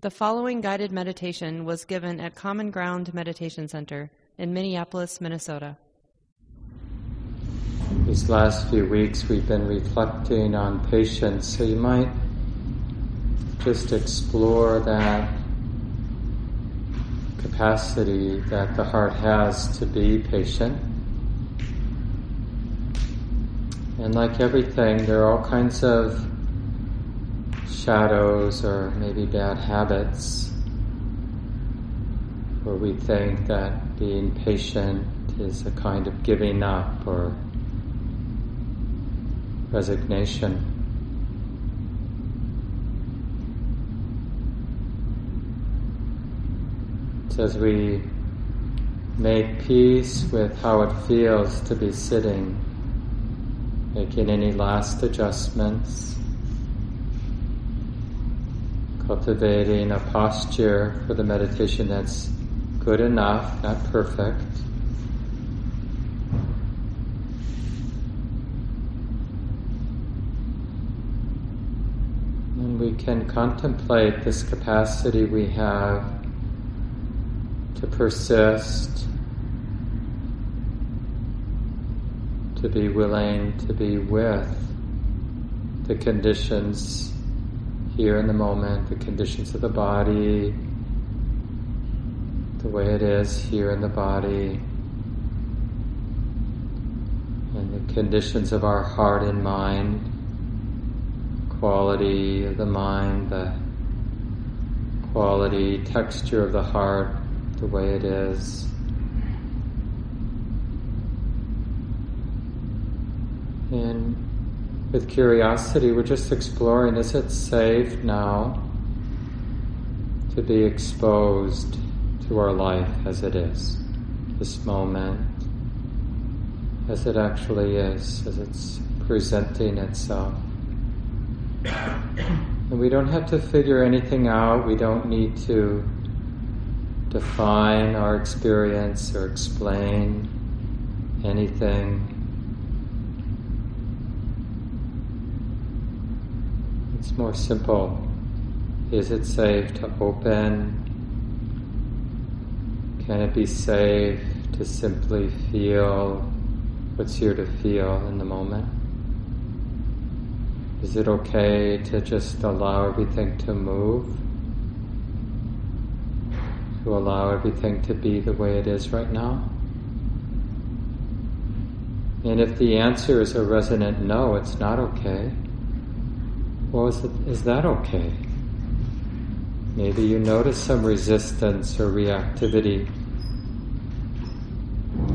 The following guided meditation was given at Common Ground Meditation Center in Minneapolis, Minnesota. These last few weeks we've been reflecting on patience, so you might just explore that capacity that the heart has to be patient. And like everything, there are all kinds of shadows or maybe bad habits where we think that being patient is a kind of giving up or resignation. So as we make peace with how it feels to be sitting, making any last adjustments, cultivating a posture for the meditation that's good enough, not perfect. And we can contemplate this capacity we have to persist, to be willing to be with the conditions here in the moment, the conditions of the body, the way it is here in the body, and the conditions of our heart and mind, quality of the mind, the quality, texture of the heart, the way it is. And with curiosity, we're just exploring is it safe now to be exposed to our life as it is, this moment, as it actually is, as it's presenting itself. And we don't have to figure anything out, we don't need to define our experience or explain anything. It's more simple. Is it safe to open? Can it be safe to simply feel what's here to feel in the moment? Is it okay to just allow everything to move? To allow everything to be the way it is right now? And if the answer is a resonant no, it's not okay. Well, is, it, is that okay? Maybe you notice some resistance or reactivity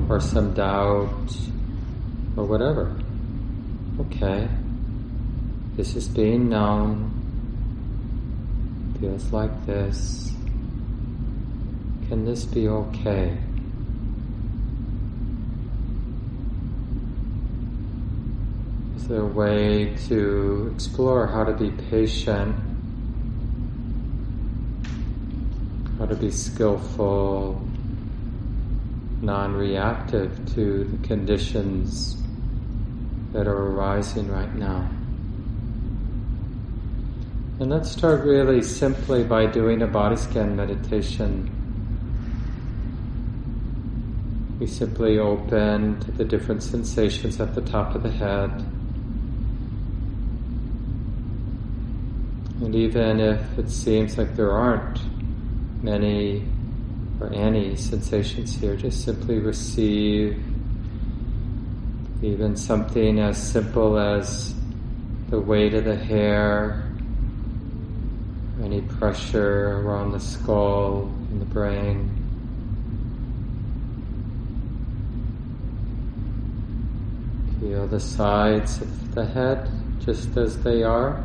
or some doubt or whatever. Okay. This is being known. Feels like this. Can this be okay? There a way to explore how to be patient, how to be skillful, non reactive to the conditions that are arising right now? And let's start really simply by doing a body scan meditation. We simply open to the different sensations at the top of the head. And even if it seems like there aren't many or any sensations here, just simply receive even something as simple as the weight of the hair, any pressure around the skull and the brain. Feel the sides of the head just as they are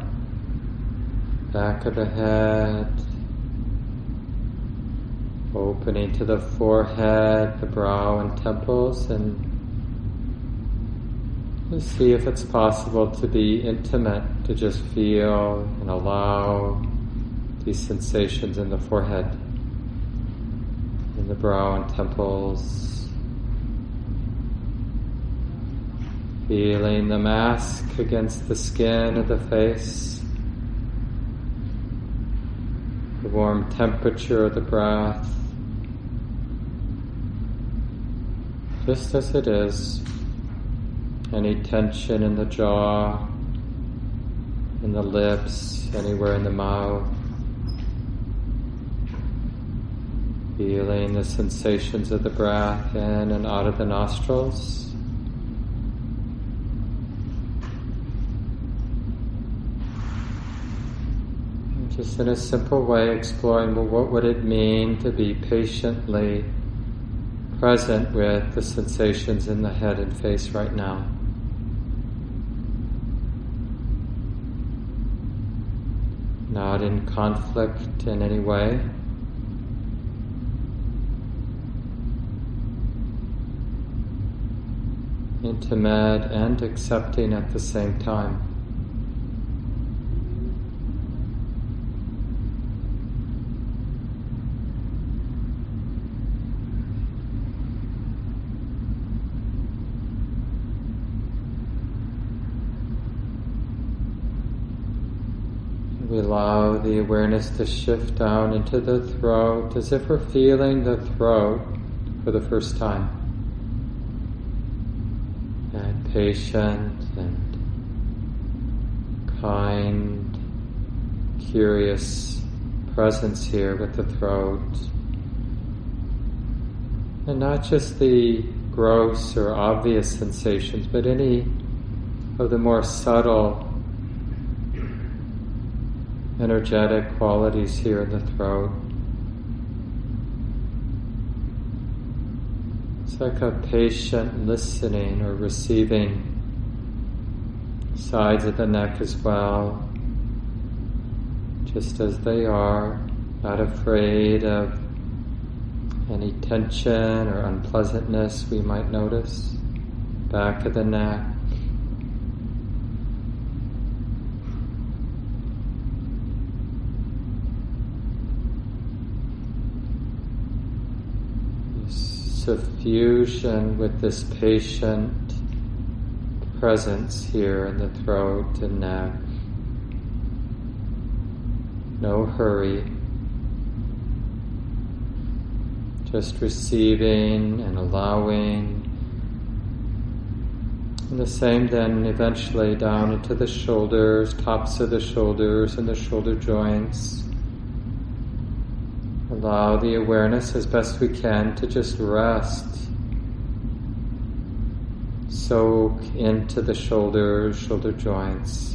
back of the head, opening to the forehead, the brow and temples, and just see if it's possible to be intimate, to just feel and allow these sensations in the forehead, in the brow and temples. Feeling the mask against the skin of the face. The warm temperature of the breath, just as it is. Any tension in the jaw, in the lips, anywhere in the mouth. Feeling the sensations of the breath in and out of the nostrils. Just in a simple way exploring well, what would it mean to be patiently present with the sensations in the head and face right now. Not in conflict in any way. Intimate and accepting at the same time. We allow the awareness to shift down into the throat as if we're feeling the throat for the first time. And patient and kind, curious presence here with the throat. And not just the gross or obvious sensations, but any of the more subtle energetic qualities here in the throat. It's like a patient listening or receiving sides of the neck as well, just as they are, not afraid of any tension or unpleasantness we might notice. Back of the neck. Suffusion with this patient presence here in the throat and neck. No hurry. Just receiving and allowing. And the same then eventually down into the shoulders, tops of the shoulders and the shoulder joints. Allow the awareness as best we can to just rest. Soak into the shoulders, shoulder joints.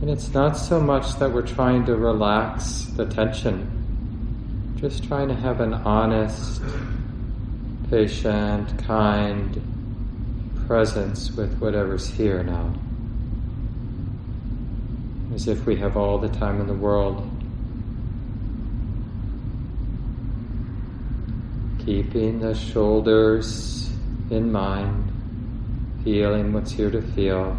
And it's not so much that we're trying to relax the tension, just trying to have an honest, patient, kind presence with whatever's here now. As if we have all the time in the world keeping the shoulders in mind, feeling what's here to feel.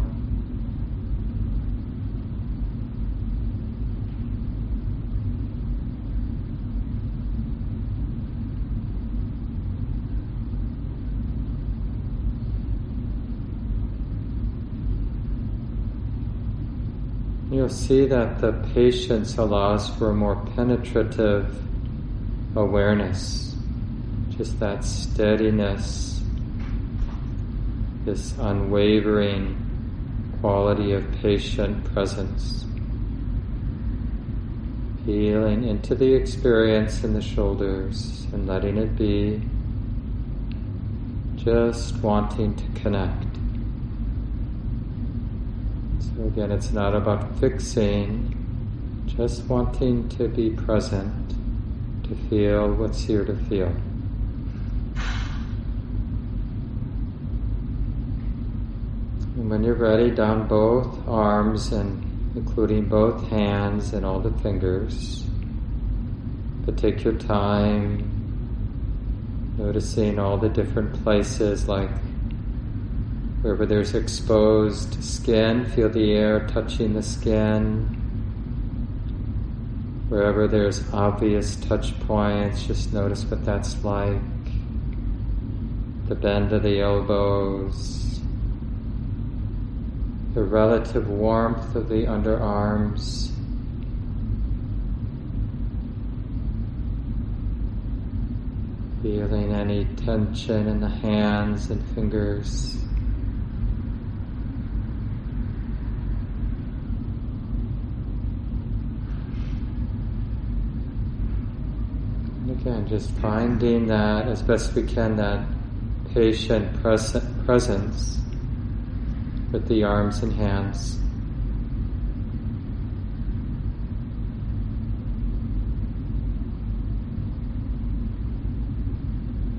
You'll see that the patience allows for a more penetrative awareness just that steadiness, this unwavering quality of patient presence. Feeling into the experience in the shoulders and letting it be, just wanting to connect. So again, it's not about fixing, just wanting to be present, to feel what's here to feel. And when you're ready, down both arms and including both hands and all the fingers. But take your time, noticing all the different places, like wherever there's exposed skin, feel the air touching the skin. Wherever there's obvious touch points, just notice what that's like. The bend of the elbows the relative warmth of the underarms. Feeling any tension in the hands and fingers. again, just finding that as best we can that patient presence with the arms and hands.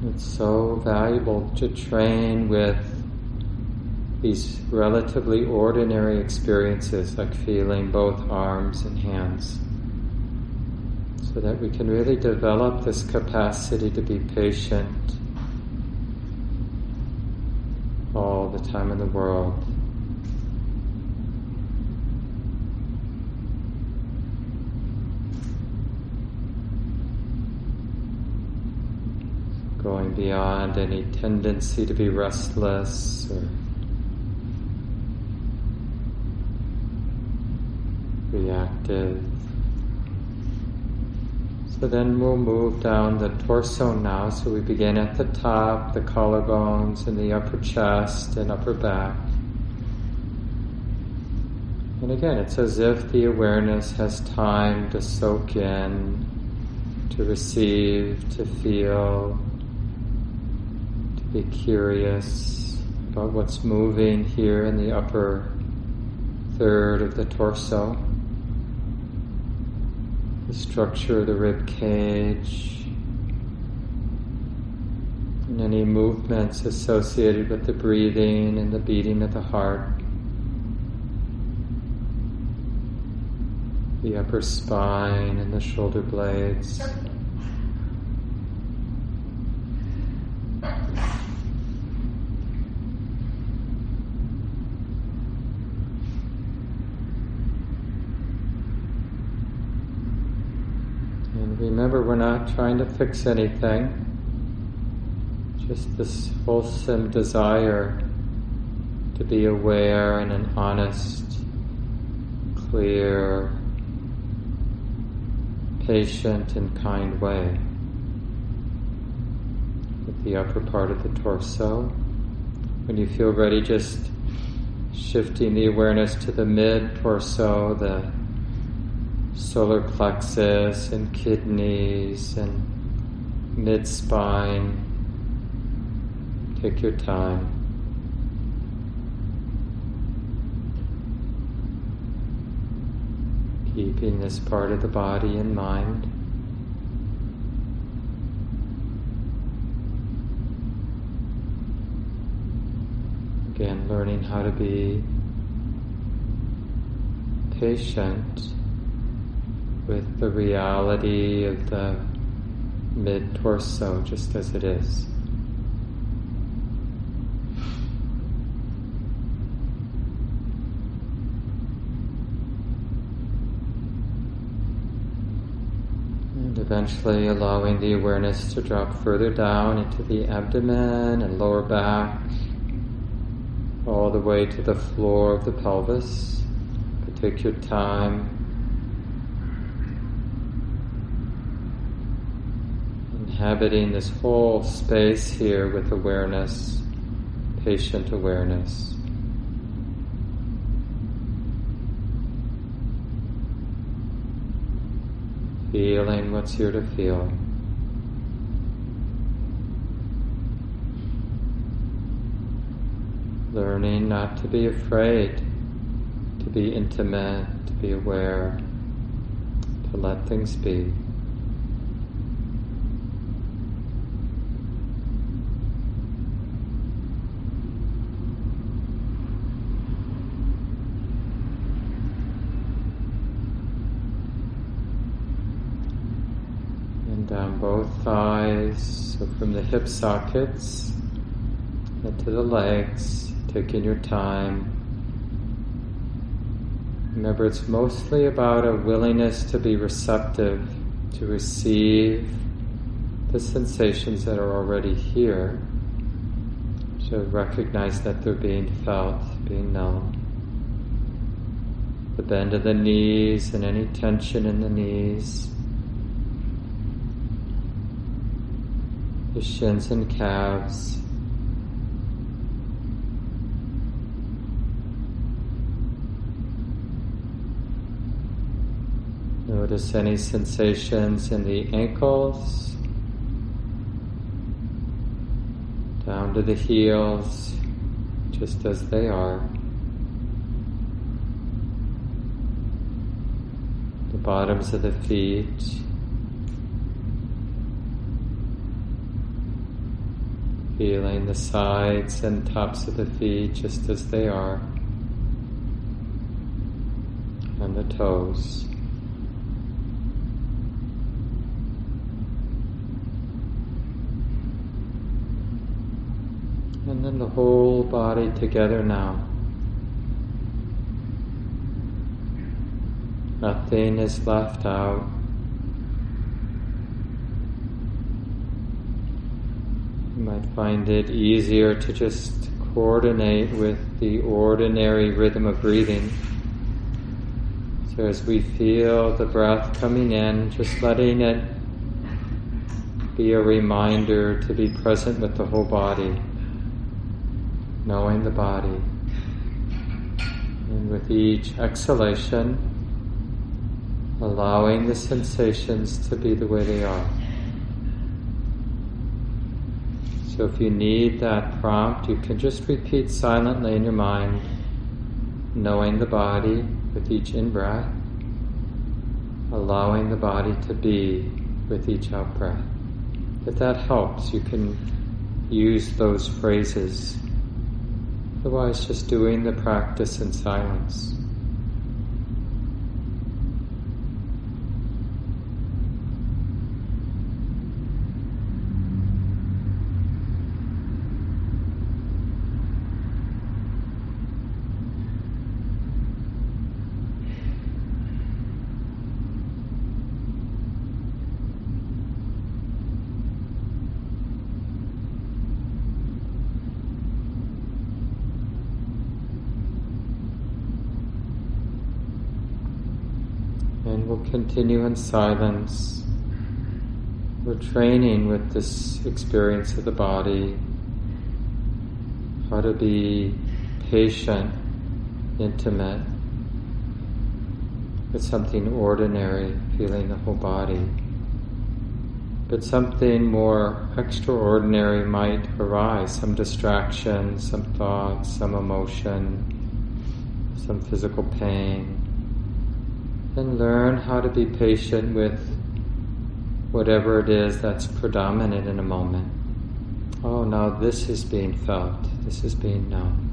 It's so valuable to train with these relatively ordinary experiences like feeling both arms and hands so that we can really develop this capacity to be patient all the time in the world. Beyond any tendency to be restless or reactive. So then we'll move down the torso now. So we begin at the top, the collarbones and the upper chest and upper back. And again, it's as if the awareness has time to soak in, to receive, to feel, be curious about what's moving here in the upper third of the torso. The structure of the rib cage, and any movements associated with the breathing and the beating of the heart, the upper spine and the shoulder blades. remember, we're not trying to fix anything, just this wholesome desire to be aware in an honest, clear, patient, and kind way. With the upper part of the torso. When you feel ready, just shifting the awareness to the mid torso, the solar plexus and kidneys and mid spine. Take your time. Keeping this part of the body in mind. Again, learning how to be patient with the reality of the mid torso just as it is. And eventually allowing the awareness to drop further down into the abdomen and lower back, all the way to the floor of the pelvis. Take your time inhabiting this whole space here with awareness, patient awareness. Feeling what's here to feel. Learning not to be afraid, to be intimate, to be aware, to let things be. down both thighs, so from the hip sockets to the legs, taking your time. Remember, it's mostly about a willingness to be receptive, to receive the sensations that are already here, to recognize that they're being felt, being known. The bend of the knees and any tension in the knees the shins and calves. Notice any sensations in the ankles, down to the heels, just as they are. The bottoms of the feet. Feeling the sides and tops of the feet just as they are. And the toes. And then the whole body together now. Nothing is left out. You might find it easier to just coordinate with the ordinary rhythm of breathing. So as we feel the breath coming in, just letting it be a reminder to be present with the whole body knowing the body. And with each exhalation, allowing the sensations to be the way they are. So if you need that prompt, you can just repeat silently in your mind, knowing the body with each in breath, allowing the body to be with each out breath. If that helps, you can use those phrases Otherwise, just doing the practice in silence. Continue in silence. We're training with this experience of the body, how to be patient, intimate with something ordinary, feeling the whole body. But something more extraordinary might arise, some distraction, some thought, some emotion, some physical pain and learn how to be patient with whatever it is that's predominant in a moment. Oh, now this is being felt, this is being known.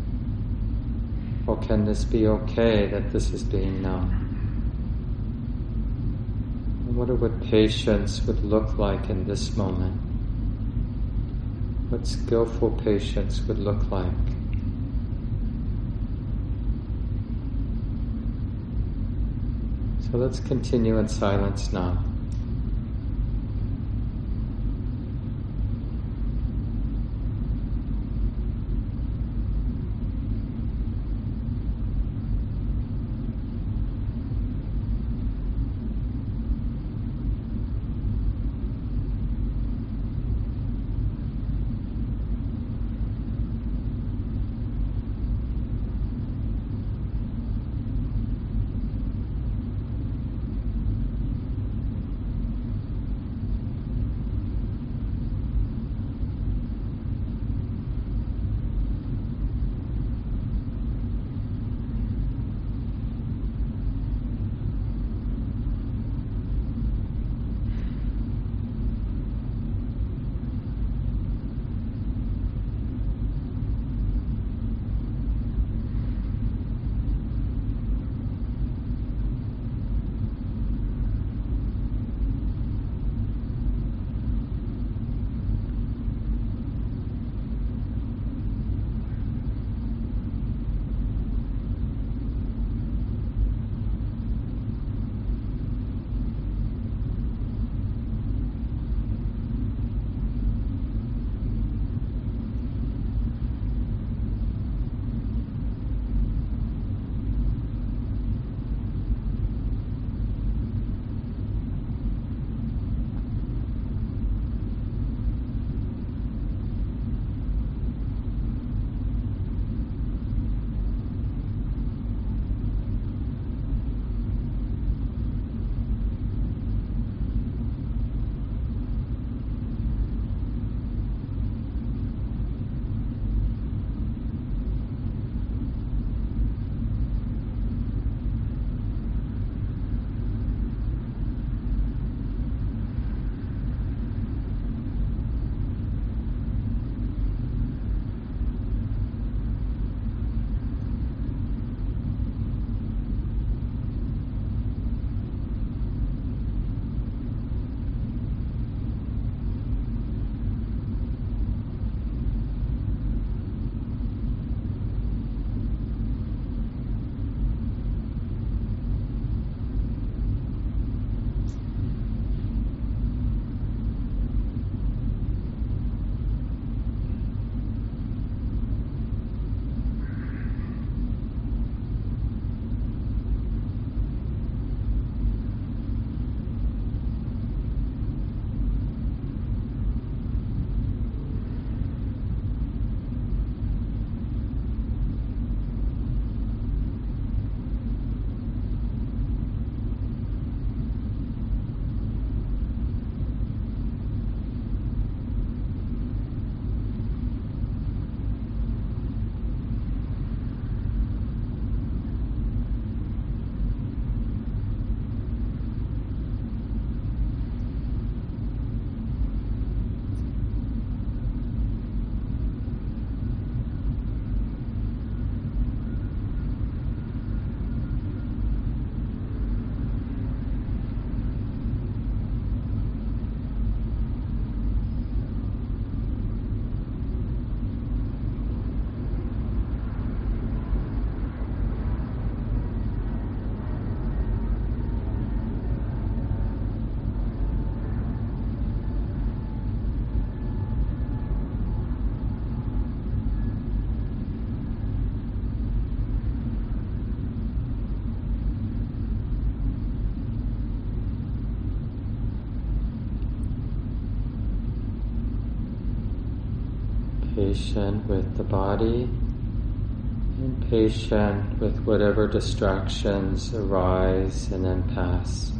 Or can this be okay that this is being known? I wonder what patience would look like in this moment. What skillful patience would look like. So let's continue in silence now. Patient with the body and patient with whatever distractions arise and then pass.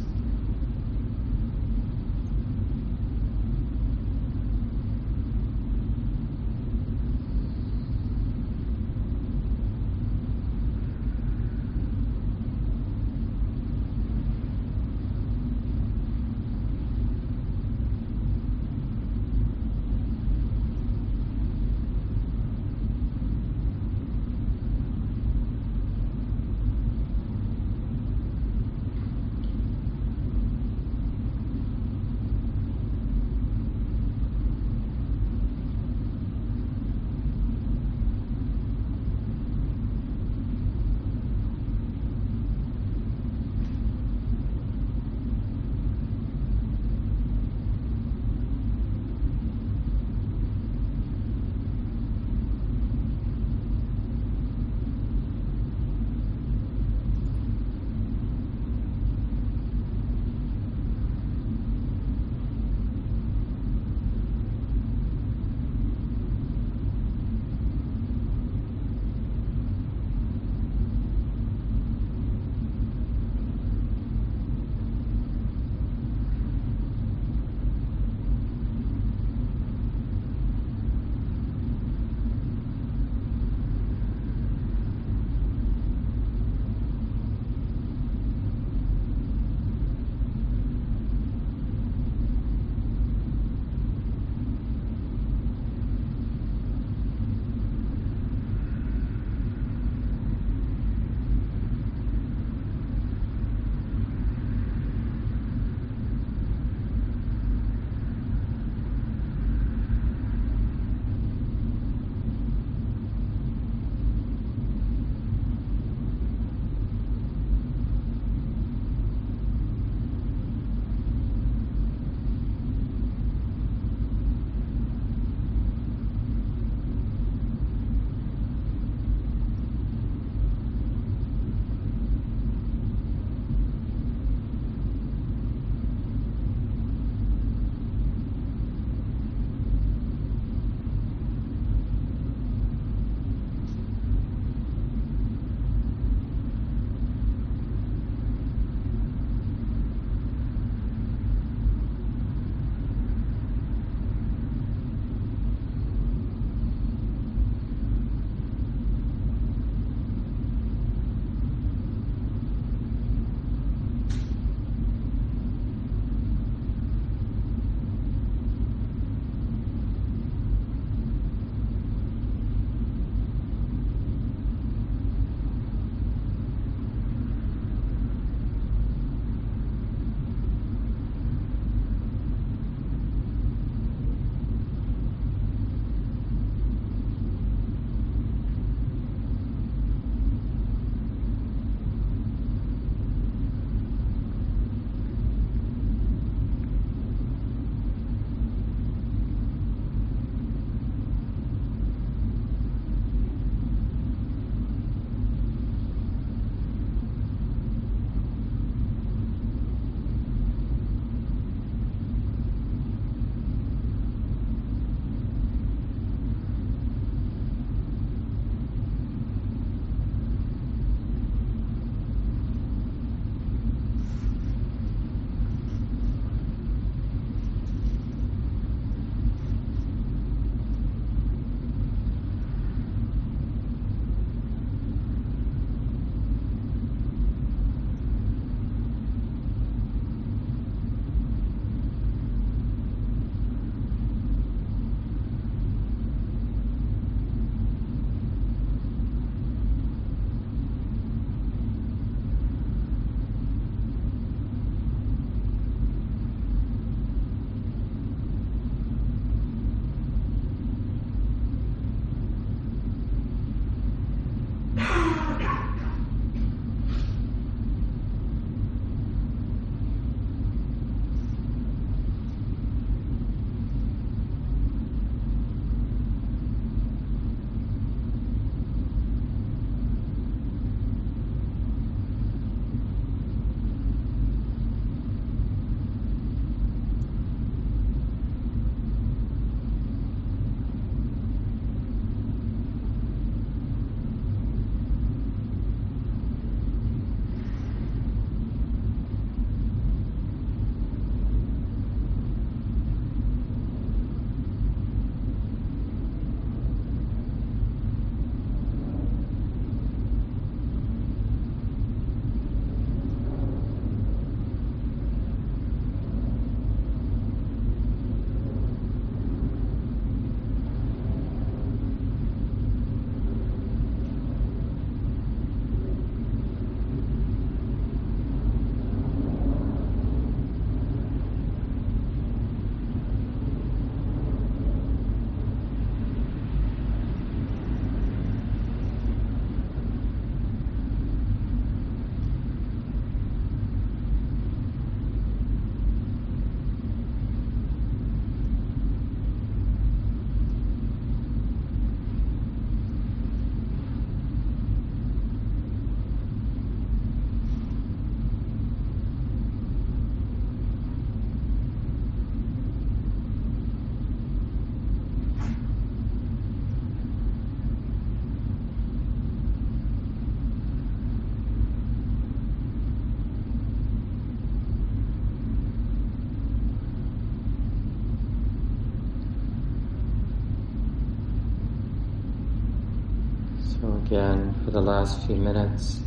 Again, for the last few minutes,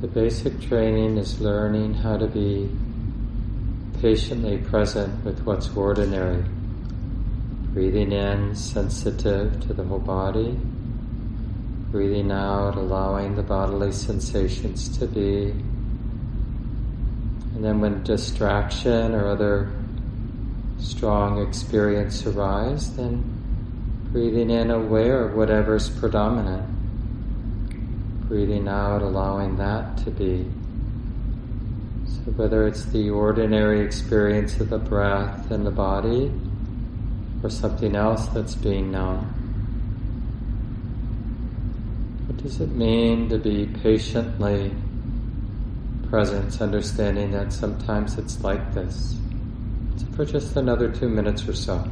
the basic training is learning how to be patiently present with what's ordinary. Breathing in, sensitive to the whole body. Breathing out, allowing the bodily sensations to be. And then when distraction or other strong experience arise, then breathing in aware of whatever's predominant. Breathing out, allowing that to be. So whether it's the ordinary experience of the breath and the body, or something else that's being known. What does it mean to be patiently present, understanding that sometimes it's like this? For just another two minutes or so.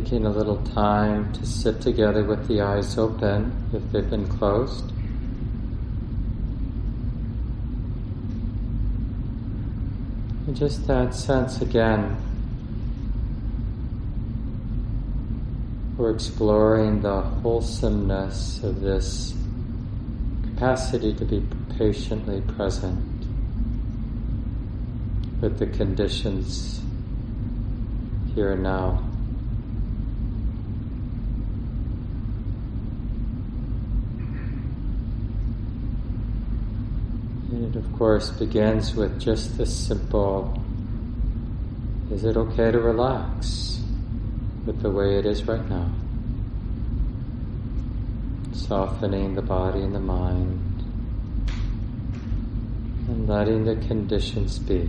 Taking a little time to sit together with the eyes open if they've been closed. And just that sense again. We're exploring the wholesomeness of this capacity to be patiently present with the conditions here and now. It, of course, begins with just this simple is it okay to relax with the way it is right now? Softening the body and the mind and letting the conditions be.